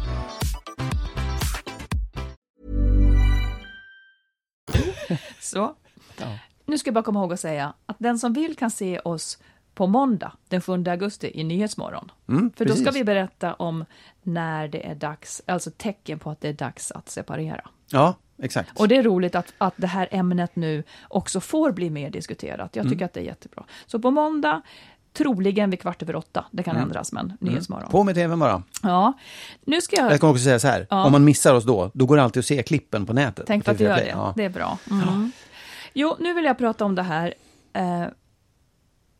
S2: Så. Nu ska jag bara komma ihåg att säga att den som vill kan se oss på måndag den 7 augusti i Nyhetsmorgon.
S1: Mm,
S2: För då ska
S1: precis.
S2: vi berätta om när det är dags, alltså tecken på att det är dags att separera.
S1: Ja, exakt.
S2: Och det är roligt att, att det här ämnet nu också får bli mer diskuterat. Jag tycker
S1: Mm.
S2: att det är jättebra. Så på måndag, troligen vid kvart över åtta, det kan ändras, men Nyhetsmorgon.
S1: Mm. På med tvn bara.
S2: Ja, nu ska jag...
S1: Jag kan också säga så här,
S2: Ja.
S1: om man missar oss då, då går det alltid att se klippen på nätet.
S2: Tänk
S1: på
S2: att du gör
S1: TV3.
S2: det.
S1: Ja.
S2: Det är bra. Mm. Jo, nu vill jag prata om det här. Eh,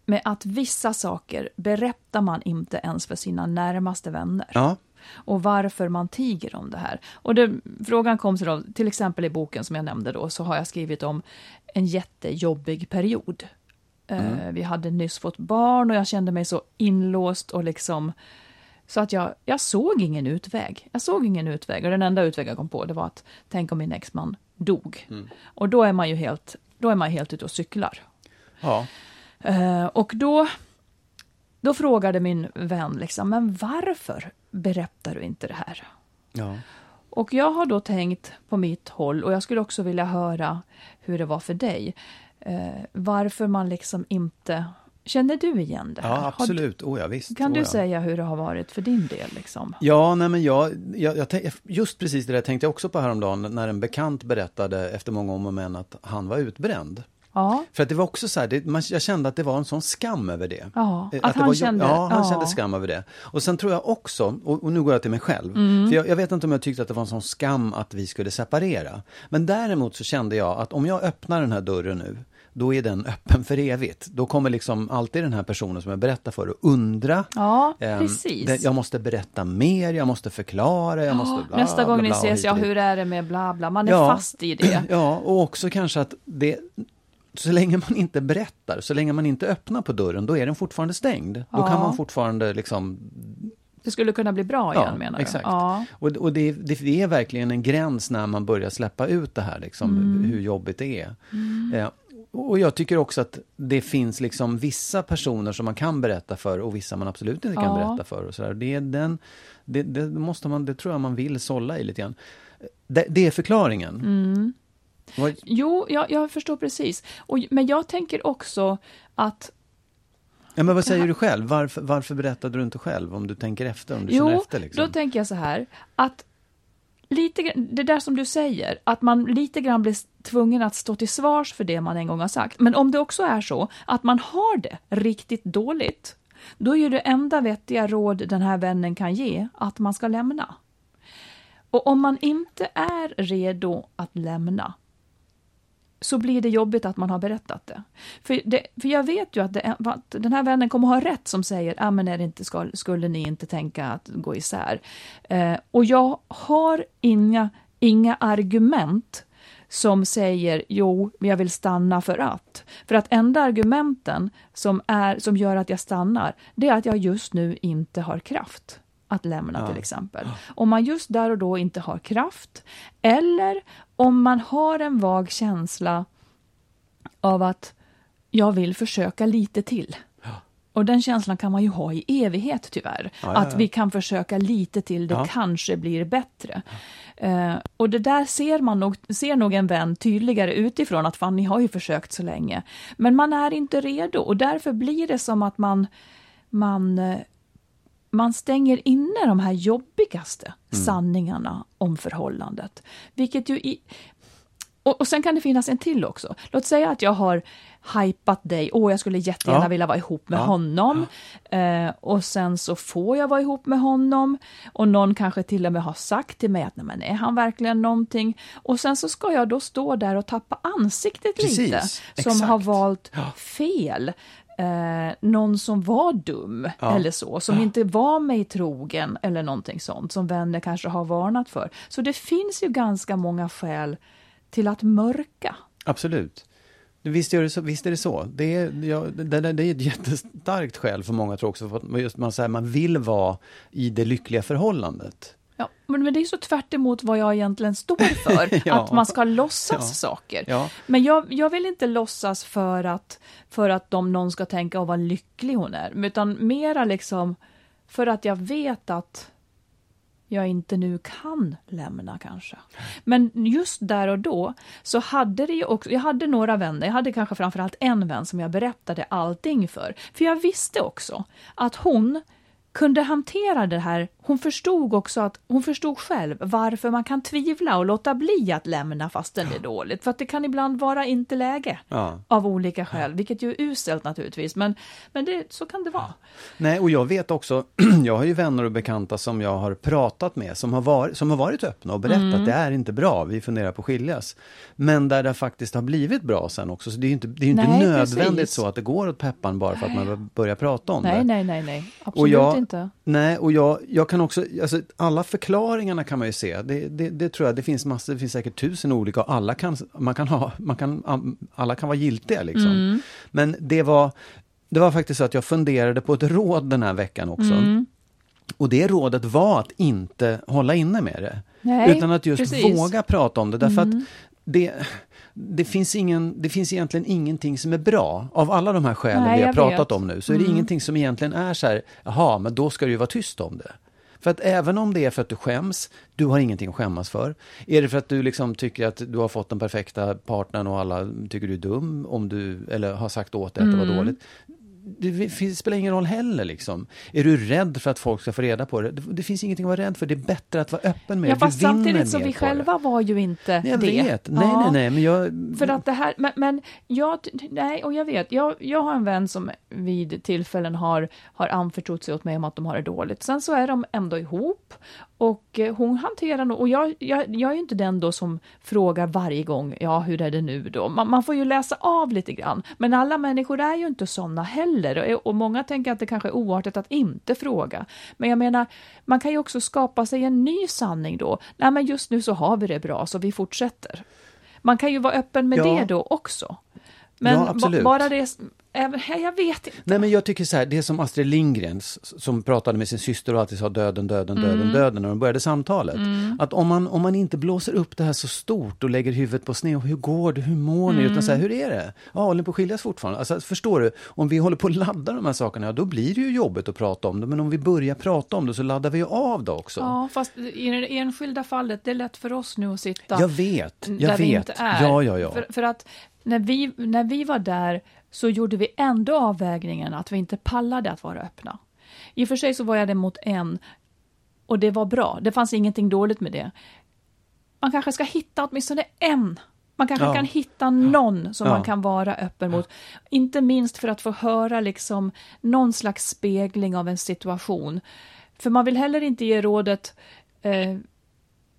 S2: med att vissa saker berättar man inte ens för sina närmaste vänner.
S1: Ja,
S2: Och varför man tiger om det här. Och det, frågan kom sig då, till exempel i boken som jag nämnde då, så har jag skrivit om en jättejobbig period. Eh, vi hade nyss fått barn och jag kände mig så inlåst och liksom så att jag, jag såg ingen utväg. Jag såg ingen utväg och den enda utväg jag kom på det var att tänk om min exman dog. Och då är man ju helt, då är man helt ute och cyklar.
S1: ja.
S2: Eh, och då, då frågade min vän liksom, men varför berättar du inte det här?
S1: ja.
S2: Och jag har då tänkt på mitt håll och jag skulle också vilja höra hur det var för dig. Eh, varför man liksom inte... Känner du igen det här?
S1: ja
S2: Har
S1: absolut. Oh, ja, visst.
S2: Kan
S1: oh,
S2: du
S1: ja.
S2: säga hur det har varit för din del? Liksom?
S1: Ja, nej men jag, jag, jag, just precis det där tänkte jag också på häromdagen när en bekant berättade efter många om och men att han var utbränd.
S2: Ja,
S1: För att det var också så här, det, man, jag kände att det var en sån skam över det.
S2: Ja,
S1: Eh,
S2: att
S1: det
S2: han
S1: var,
S2: kände-
S1: Ja, han
S2: ja.
S1: kände skam över det. Och sen tror jag också, och, och nu går jag till mig själv,
S2: Mm.
S1: för jag, jag vet inte om jag tyckte att det var en sån skam att vi skulle separera. Men däremot så kände jag att om jag öppnar den här dörren nu, då är den öppen för evigt. Då kommer liksom alltid den här personen som jag berättar för att undra.
S2: ja
S1: Ehm,
S2: precis.
S1: det, jag måste berätta mer, jag måste förklara, jag måste bla,
S2: Nästa gång
S1: bla,
S2: ni
S1: bla,
S2: ses,
S1: hit
S2: ja hur är det med bla bla, man är
S1: Ja.
S2: fast i det.
S1: Ja, och också kanske att det så länge man inte berättar, så länge man inte öppnar på dörren, då är den fortfarande stängd. Då
S2: Ja.
S1: kan man fortfarande liksom...
S2: Det skulle kunna bli bra igen menar du?
S1: exakt.
S2: Ja.
S1: Och, och det, det är verkligen en gräns när man börjar släppa ut det här, liksom,
S2: Mm.
S1: hur jobbigt det är. Eh, och jag tycker också att det finns liksom vissa personer som man kan berätta för och vissa man absolut inte kan
S2: Ja.
S1: berätta för. Och så där. Det, är den, det, det, måste man, det tror jag man vill sålla i lite grann. Det, det är förklaringen.
S2: Mm. Jo, jag, jag förstår precis. Och, men jag tänker också att
S1: Ja, men vad säger du själv? Varför, varför berättade du inte själv om du tänker efter? Om du
S2: Jo,
S1: efter liksom?
S2: då tänker jag så här, att lite, grann- det där som du säger, att man lite grann blir tvungen att stå till svars för det man en gång har sagt. Men om det också är så att man har det riktigt dåligt, då är ju det enda vettiga råd den här vännen kan ge att man ska lämna. Och om man inte är redo att lämna, så blir det jobbigt att man har berättat det. För, det, för jag vet ju att, det, att den här vännen kommer ha rätt som säger, ah, men är det inte ska, skulle ni inte tänka att gå isär? Eh, och jag har inga, inga argument som säger jo, jag vill stanna för att. För att enda argumenten som, är, som gör att jag stannar, det är att jag just nu inte har kraft att lämna till exempel. Om man just där och då inte har kraft, eller om man har en vag känsla av att jag vill försöka lite till. Och den känslan kan man ju ha i evighet tyvärr.
S1: ja,
S2: Att
S1: ja.
S2: vi kan försöka lite till, det
S1: Ja.
S2: kanske blir bättre. Eh, och det där ser man nog, ser nog en vän tydligare utifrån, att fan ni har ju försökt så länge. Men man är inte redo och därför blir det som att man, man, eh, man stänger inne de här jobbigaste sanningarna om förhållandet. Vilket ju i, och, och sen kan det finnas en till också. Låt säga att jag har hypat dig, åh jag skulle jättegärna
S1: Ja.
S2: vilja vara ihop med
S1: Ja.
S2: honom. Eh, och sen så får jag vara ihop med honom. Och någon kanske till och med har sagt till mig att nej men är han verkligen någonting? Och sen så ska jag då stå där och tappa ansiktet
S1: Precis,
S2: lite. Som
S1: exakt.
S2: har valt fel. Eh, någon som var dum
S1: Ja.
S2: eller så, som inte var mig trogen eller någonting sånt, som vänner kanske har varnat för. Så det finns ju ganska många skäl till att mörka.
S1: Absolut. Visst, gör det så, visst är det så. Det är, ja, det, det, är ett jättestarkt skäl för många tror också. För att just man, säger, man vill vara i det lyckliga förhållandet.
S2: Ja, men, det är så tvärt emot vad jag egentligen står för,
S1: Ja.
S2: att man ska låtsas
S1: Ja.
S2: saker.
S1: Ja.
S2: Men jag, jag vill inte låtsas för att, för att de, någon ska tänka att vad lycklig hon är, utan mera liksom för att jag vet att jag inte nu kan lämna kanske. Men just där och då så hade det ju också, jag hade några vänner, jag hade kanske framförallt en vän som jag berättade allting för. För jag visste också att hon kunde hantera det här. Hon förstod också att hon förstod själv varför man kan tvivla och låta bli att lämna fastän det är dåligt. För att det kan ibland vara inte läge
S1: Ja.
S2: av olika skäl, vilket ju är uselt naturligtvis. Men, men det, så kan det vara.
S1: Nej, och jag vet också, jag har ju vänner och bekanta som jag har pratat med, som har varit, som har varit öppna och berättat
S2: Mm.
S1: det är inte bra, vi funderar på att skiljas. Men där det faktiskt har blivit bra sen också, så det är ju inte, det är inte
S2: Nej,
S1: nödvändigt
S2: precis.
S1: så att det går åt peppan bara för att man börjar prata om det.
S2: Nej, nej, nej, nej. Absolut
S1: Och jag,
S2: inte.
S1: Nej, och jag, jag kan också, alltså, alla förklaringarna kan man ju se. Det, det, det tror jag, det finns massor, det finns säkert tusen olika och alla kan, man kan ha, man kan, alla kan vara giltiga liksom.
S2: Mm.
S1: Men det var, det var faktiskt så att jag funderade på ett råd den här veckan också.
S2: Mm.
S1: Och det rådet var att inte hålla inne med det.
S2: Nej,
S1: utan att just
S2: precis. Mm.
S1: våga prata om det. Därför att det, det, finns ingen, det finns egentligen ingenting som är bra. Av alla de här skälen
S2: Nej,
S1: vi har pratat
S2: vet.
S1: om nu, så är det
S2: Mm.
S1: ingenting som egentligen är så här, jaha, men då ska du ju vara tyst om det. För att även om det är för att du skäms, du har ingenting att skämmas för. Är det för att du liksom tycker att du har fått den perfekta partnern och alla tycker du är dum, om du, eller har sagt åt dig att det var
S2: Mm.
S1: dåligt. Det spelar ingen roll heller liksom. Är du rädd för att folk ska få reda på det? Det, finns ingenting att vara rädd för. Det är bättre att vara öppen med
S2: Ja,
S1: det.
S2: fast samtidigt så
S1: mer
S2: vi
S1: på det.
S2: själva var ju inte
S1: Nej, jag
S2: det.
S1: vet. Nej,
S2: Ja.
S1: nej, nej, men jag...
S2: För att det här, men, men jag, nej, och jag vet, jag, jag har en vän som vid tillfällen har, har anförtrott sig åt mig om att de har det dåligt. Sen så är de ändå ihop och eh, hon hanterar nog, och jag, jag, jag är ju inte den då som frågar varje gång, ja hur är det nu då? Man, man får ju läsa av lite grann, men alla människor är ju inte sådana heller och, och många tänker att det kanske är oartigt att inte fråga. Men jag menar, man kan ju också skapa sig en ny sanning då. Nej men just nu så har vi det bra så vi fortsätter. Man kan ju vara öppen med
S1: Ja.
S2: det då också. Men
S1: Ja,
S2: bara det, jag vet inte.
S1: Nej men jag tycker så här, det är som Astrid Lindgren som pratade med sin syster och alltid sa döden, döden, döden,
S2: Mm.
S1: döden när de började samtalet. Att om man, om man inte blåser upp det här så stort och lägger huvudet på sned, och hur går det, hur mår ni? Utan så här,
S2: Mm.
S1: hur är det? Ja, håller ni på att skiljas fortfarande? Alltså, förstår du? Om vi håller på att ladda de här sakerna, ja, då blir det ju jobbigt att prata om det. Men om vi börjar prata om det så laddar vi ju av det också.
S2: Ja, fast i det enskilda fallet, det är lätt för oss nu att sitta
S1: Jag vet, jag
S2: där vi
S1: vet.
S2: inte är.
S1: Ja, ja, ja.
S2: För, för att när vi, när vi var där så gjorde vi ändå avvägningen att vi inte pallade att vara öppna. I och för sig så var jag det mot en och det var bra. Det fanns ingenting dåligt med det. Man kanske ska hitta åtminstone en. Man kanske
S1: Ja.
S2: kan hitta någon som
S1: Ja.
S2: man kan vara öppen mot. Inte minst för att få höra liksom någon slags spegling av en situation. För man vill heller inte ge rådet eh,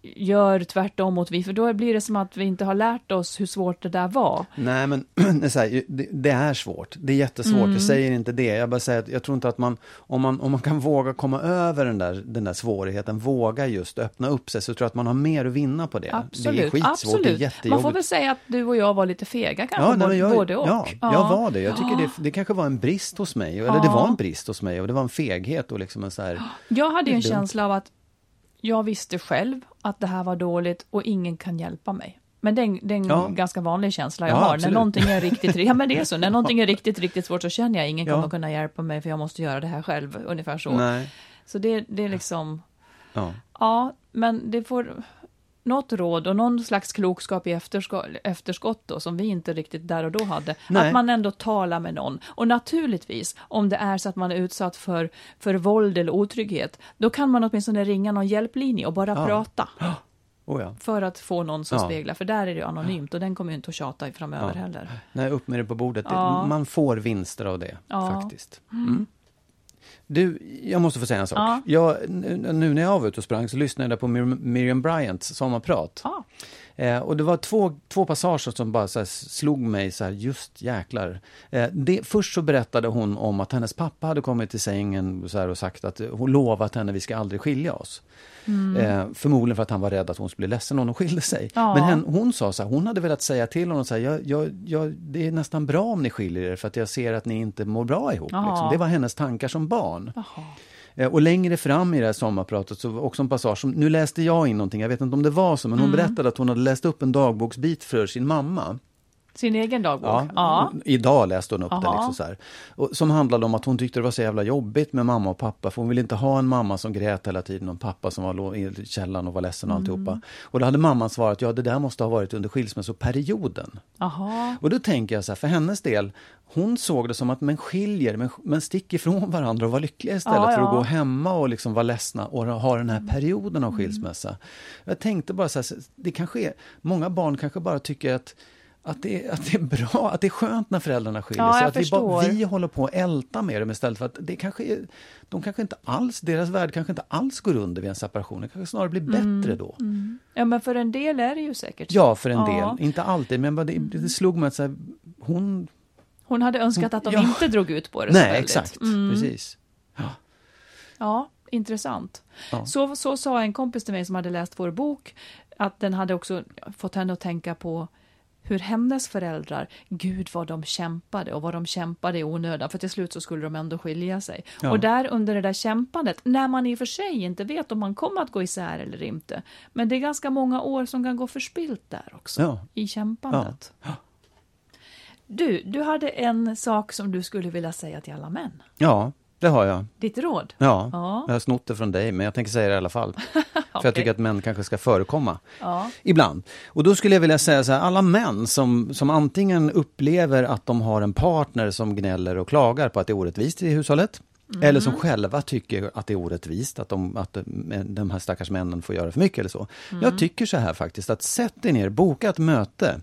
S2: gör tvärtom mot vi, för då blir det som att vi inte har lärt oss hur svårt det där var.
S1: Nej men det är, här, det, det är svårt, det är jättesvårt,
S2: Mm.
S1: jag säger inte det. Jag bara säger att jag tror inte att man, om man, om man kan våga komma över den där, den där svårigheten, våga just öppna upp sig, så tror jag att man har mer att vinna på det.
S2: Absolut,
S1: det är skitsvårt,
S2: absolut.
S1: det är
S2: Man får väl säga att du och jag var lite fega kanske,
S1: Ja, nej,
S2: både,
S1: men jag,
S2: både och.
S1: ja, jag var det. Jag tycker det, det kanske var en brist hos mig. Eller det
S2: Ja.
S1: var en brist hos mig och det var en feghet och liksom en så här...
S2: Jag hade ju en
S1: Det dumt.
S2: känsla av att jag visste själv att det här var dåligt och ingen kan hjälpa mig. Men det är en, det är en
S1: Ja.
S2: ganska vanlig känsla jag
S1: Ja,
S2: har.
S1: absolut.
S2: När någonting är riktigt, ja men det är så, när någonting är riktigt, riktigt svårt så känner jag ingen
S1: Ja.
S2: kommer kunna hjälpa mig för jag måste göra det här själv, ungefär så.
S1: Nej.
S2: Så det, det är liksom,
S1: Ja.
S2: ja, men det får något råd och någon slags klokskap i efterskott, efterskott då, som vi inte riktigt där och då hade.
S1: Nej.
S2: Att man ändå talar med någon. Och naturligtvis, om det är så att man är utsatt för, för våld eller otrygghet, då kan man åtminstone ringa någon hjälplinje och bara
S1: Ja.
S2: prata.
S1: Oh, ja.
S2: För att få någon som
S1: Ja.
S2: speglar, för där är det anonymt och den kommer ju inte att tjata framöver
S1: Ja.
S2: heller.
S1: Nej, upp med det på bordet. Man får vinster av det, faktiskt. Mm. Du, jag måste få säga en sak.
S2: Ja.
S1: Jag, nu när jag var ute och sprang så lyssnade jag på Mir- Miriam Bryants sommarprat.
S2: Ja.
S1: Eh, och det var två, två passager som bara slog mig så här, just jäklar. Eh, det, först så berättade hon om att hennes pappa hade kommit till sängen så och sagt att hon lovat henne vi ska aldrig skilja oss. Eh, förmodligen för att han var rädd att hon skulle bli ledsen om de skilde sig.
S2: Ja.
S1: Men hen, hon sa så här, hon hade velat säga till honom så här, jag, jag, jag, det är nästan bra om ni skiljer er för att jag ser att ni inte mår bra ihop.
S2: Ja.
S1: Liksom. Det var hennes tankar som barn.
S2: Jaha.
S1: Eh, Och längre fram i det här sommarpratet så var också en passage som, nu läste jag in någonting, jag vet inte om det var så, men hon berättade att hon hade läst upp en dagboksbit för sin mamma.
S2: Sin egen dagbok?
S1: Ja,
S2: ja.
S1: Idag läste hon upp den.
S2: Jaha.
S1: Liksom så här. Och, som handlade om att hon tyckte det var så jävla jobbigt med mamma och pappa. För hon ville inte ha en mamma som grät hela tiden och en pappa som var i källaren och var ledsen och alltihopa. Och då hade mamman svarat, ja det där måste ha varit under skilsmässoperioden.
S2: Jaha.
S1: Och då tänker jag så här, för hennes del, hon såg det som att men skiljer, men, men stick ifrån varandra och var lyckliga istället
S2: Ja,
S1: för att
S2: ja.
S1: gå hemma och liksom vara ledsna och ha den här perioden av skilsmässa. Jag tänkte bara så här, det kanske är, många barn kanske bara tycker att att det, är, att det är bra, att det är skönt när föräldrarna skiljer
S2: Ja,
S1: sig. Att vi, bara, vi håller på att älta med dem istället för att det kanske är, de kanske inte alls, deras värld kanske inte alls går under vid en separation. Det kanske snarare blir bättre då.
S2: Ja, men för en del är det ju säkert så.
S1: Ja, för en
S2: Ja.
S1: del. Inte alltid, men det, det slog mig att så här, hon
S2: Hon hade önskat att de
S1: Ja.
S2: inte drog ut på det så
S1: Nej,
S2: väldigt.
S1: exakt.
S2: Mm.
S1: Precis.
S2: Ja, intressant. Så, så sa en kompis till mig som hade läst vår bok, att den hade också fått henne att tänka på hur hennes föräldrar, gud vad de kämpade och vad de kämpade i onödan, för till slut så skulle de ändå skilja sig.
S1: Ja.
S2: Och där under det där kämpandet, när man i och för sig inte vet om man kommer att gå isär eller inte, men det är ganska många år som kan gå förspilt där också,
S1: Ja.
S2: i kämpandet. Du, du hade en sak som du skulle vilja säga till alla män.
S1: Ja, det har jag.
S2: Ditt råd?
S1: Ja,
S2: Ja.
S1: jag har snott det från dig, men jag tänker säga det i alla fall. För
S2: Okej.
S1: jag tycker att män kanske ska förekomma.
S2: Ja.
S1: Ibland. Och då skulle jag vilja säga så här, alla män som, som antingen upplever att de har en partner som gnäller och klagar på att det är orättvist i hushållet.
S2: Mm.
S1: Eller som själva tycker att det är orättvist, att, de, att de, de här stackars männen får göra för mycket eller så.
S2: Mm.
S1: Jag tycker så här faktiskt, att sätt er ner, boka ett möte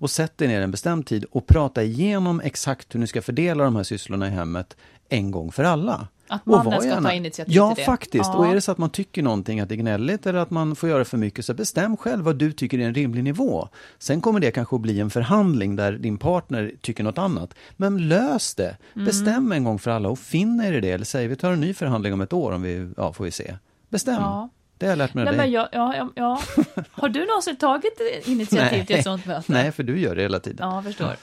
S1: och sätt er ner en bestämd tid och prata igenom exakt hur ni ska fördela de här sysslorna i hemmet en gång för alla.
S2: Att mannen ska
S1: gärna-
S2: ta initiativ
S1: Ja,
S2: till det.
S1: faktiskt.
S2: Ja.
S1: Och är det så att man tycker någonting att det är gnälligt eller att man får göra för mycket, så bestäm själv vad du tycker är en rimlig nivå. Sen kommer det kanske att bli en förhandling där din partner tycker något annat. Men lös det!
S2: Mm.
S1: Bestäm en gång för alla och finna er i det. Eller säg, vi tar en ny förhandling om ett år, om vi, ja, får vi se. Bestäm!
S2: Ja.
S1: Det har jag lärt mig av
S2: Nej,
S1: dig.
S2: men jag, ja, ja, ja. Har du någonsin tagit initiativ till ett sånt möte?
S1: Nej, för du gör det hela tiden.
S2: Ja, jag förstår.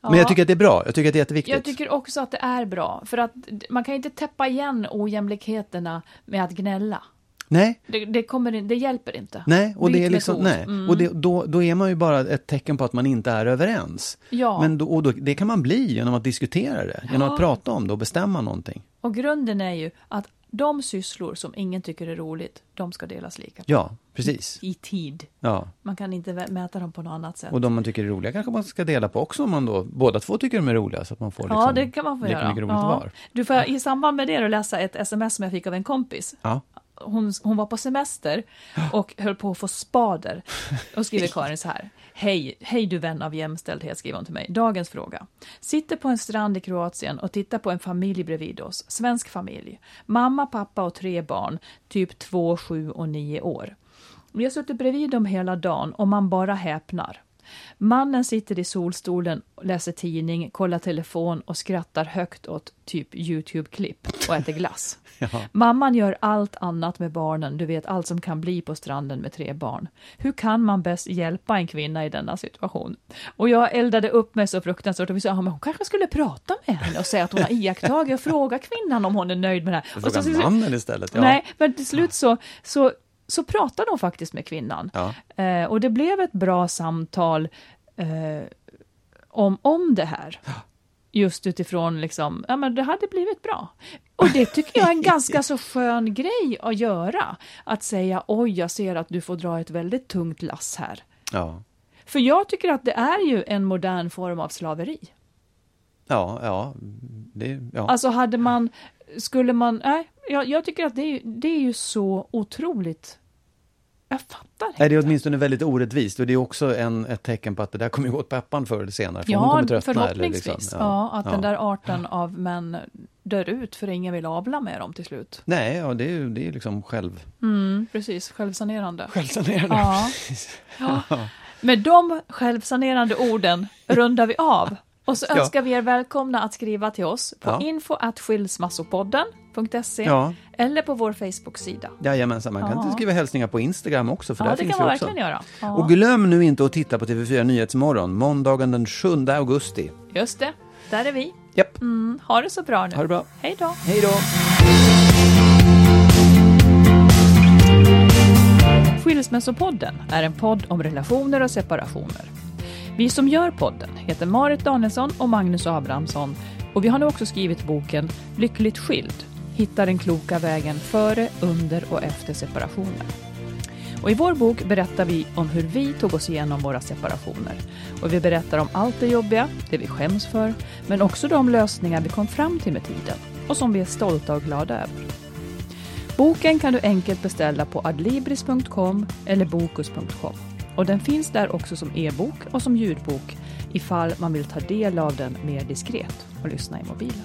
S1: Men jag tycker att det är bra. Jag tycker att det är jätteviktigt.
S2: Jag tycker också att det är bra, för att man kan inte täppa igen ojämlikheterna med att gnälla.
S1: Nej,
S2: Det, det, kommer, in- det hjälper inte.
S1: Nej, och det är liksom, nej.
S2: Mm.
S1: Och det, då, då är man ju bara ett tecken på att man inte är överens.
S2: Ja.
S1: Men då, och då, det kan man bli genom att diskutera det, genom
S2: Ja.
S1: att prata om det och bestämma någonting.
S2: Och grunden är ju att de sysslor som ingen tycker är roligt, de ska delas lika.
S1: Ja, precis.
S2: I tid.
S1: Ja.
S2: Man kan inte mäta dem på något annat sätt.
S1: Och de man tycker är roliga kanske man ska dela på också om man då, båda två tycker de är roliga så att man får liksom
S2: ja, det kan man få
S1: lika
S2: göra.
S1: mycket roligt
S2: ja.
S1: var.
S2: Du får i samband med det då läsa ett sms som jag fick av en kompis.
S1: Ja.
S2: hon, hon var på semester och höll på att få spader. Och skriver Karin så här. Hej, hej du vän av jämställdhet, skriver hon till mig. Dagens fråga. Sitter på en strand i Kroatien och tittar på en familj bredvid oss. Svensk familj. Mamma, pappa och tre barn. Typ två, sju och nio år. Vi har suttit bredvid dem hela dagen och man bara häpnar. Mannen sitter i solstolen, läser tidning, kollar telefon och skrattar högt åt typ Youtube-klipp och äter glass. Mamman gör allt annat med barnen, du vet allt som kan bli på stranden med tre barn. Hur kan man bäst hjälpa en kvinna i denna situation? Och jag eldade upp mig så fruktansvärt och vi sa, ja, men hon kanske skulle prata med henne och säga att hon har iakttagit och fråga kvinnan om hon är nöjd med det här. Och så-
S1: Fråga mannen istället. Ja.
S2: Nej, men till slut så, så, så pratade de faktiskt med kvinnan.
S1: Ja.
S2: Eh, och det blev ett bra samtal eh, om, om det här. Just utifrån liksom, ja men det hade blivit bra. Och det tycker jag är en ganska så skön grej att göra. Att säga, oj jag ser att du får dra ett väldigt tungt lass här.
S1: Ja.
S2: För jag tycker att det är ju en modern form av slaveri.
S1: Ja, ja. Det, ja.
S2: Alltså hade man, skulle man, nej, jag, jag tycker att det är, det är ju så otroligt, jag fattar
S1: Nej, det är åtminstone väldigt orättvist och det är också en, ett tecken på att det där kommer gå åt peppan förr eller senare. För hon
S2: Ja,
S1: kommer tröttna,
S2: förhoppningsvis.
S1: Eller liksom.
S2: ja, att den
S1: Ja.
S2: där arten av män dör ut för ingen vill avla med dem till slut.
S1: Nej, ja, det är ju det är liksom själv...
S2: Mm, precis, självsanerande.
S1: Självsanerande.
S2: Ja. ja. Med de självsanerande orden rundar vi av. Och så
S1: Ja.
S2: önskar vi er välkomna att skriva till oss på
S1: Ja.
S2: info skilsmassopodden.se
S1: Ja.
S2: eller på vår Facebook-sida.
S1: Jajamensan, man kan
S2: Ja.
S1: skriva hälsningar på Instagram också, för
S2: Ja,
S1: där
S2: det
S1: finns
S2: kan man
S1: också.
S2: verkligen göra. Ja.
S1: Och glöm nu inte att titta på TV4 Nyhetsmorgon, måndagen den 7 augusti.
S2: Just det, där är vi.
S1: Japp,
S2: Mm, ha det så bra nu.
S1: ha det bra.
S2: Hej då.
S1: Hej då!
S2: Skilsmässopodden är en podd om relationer och separationer. Vi som gör podden heter Marit Danielsson och Magnus Abrahamsson och vi har nu också skrivit boken Lyckligt skild. Hitta den kloka vägen före, under och efter separationen. Och I vår bok berättar vi om hur vi tog oss igenom våra separationer. Och Vi berättar om allt det jobbiga, det vi skäms för, men också de lösningar vi kom fram till med tiden och som vi är stolta och glada över. Boken kan du enkelt beställa på adlibris.com eller bokus.com. Och den finns där också som e-bok och som ljudbok ifall man vill ta del av den mer diskret och lyssna i mobilen.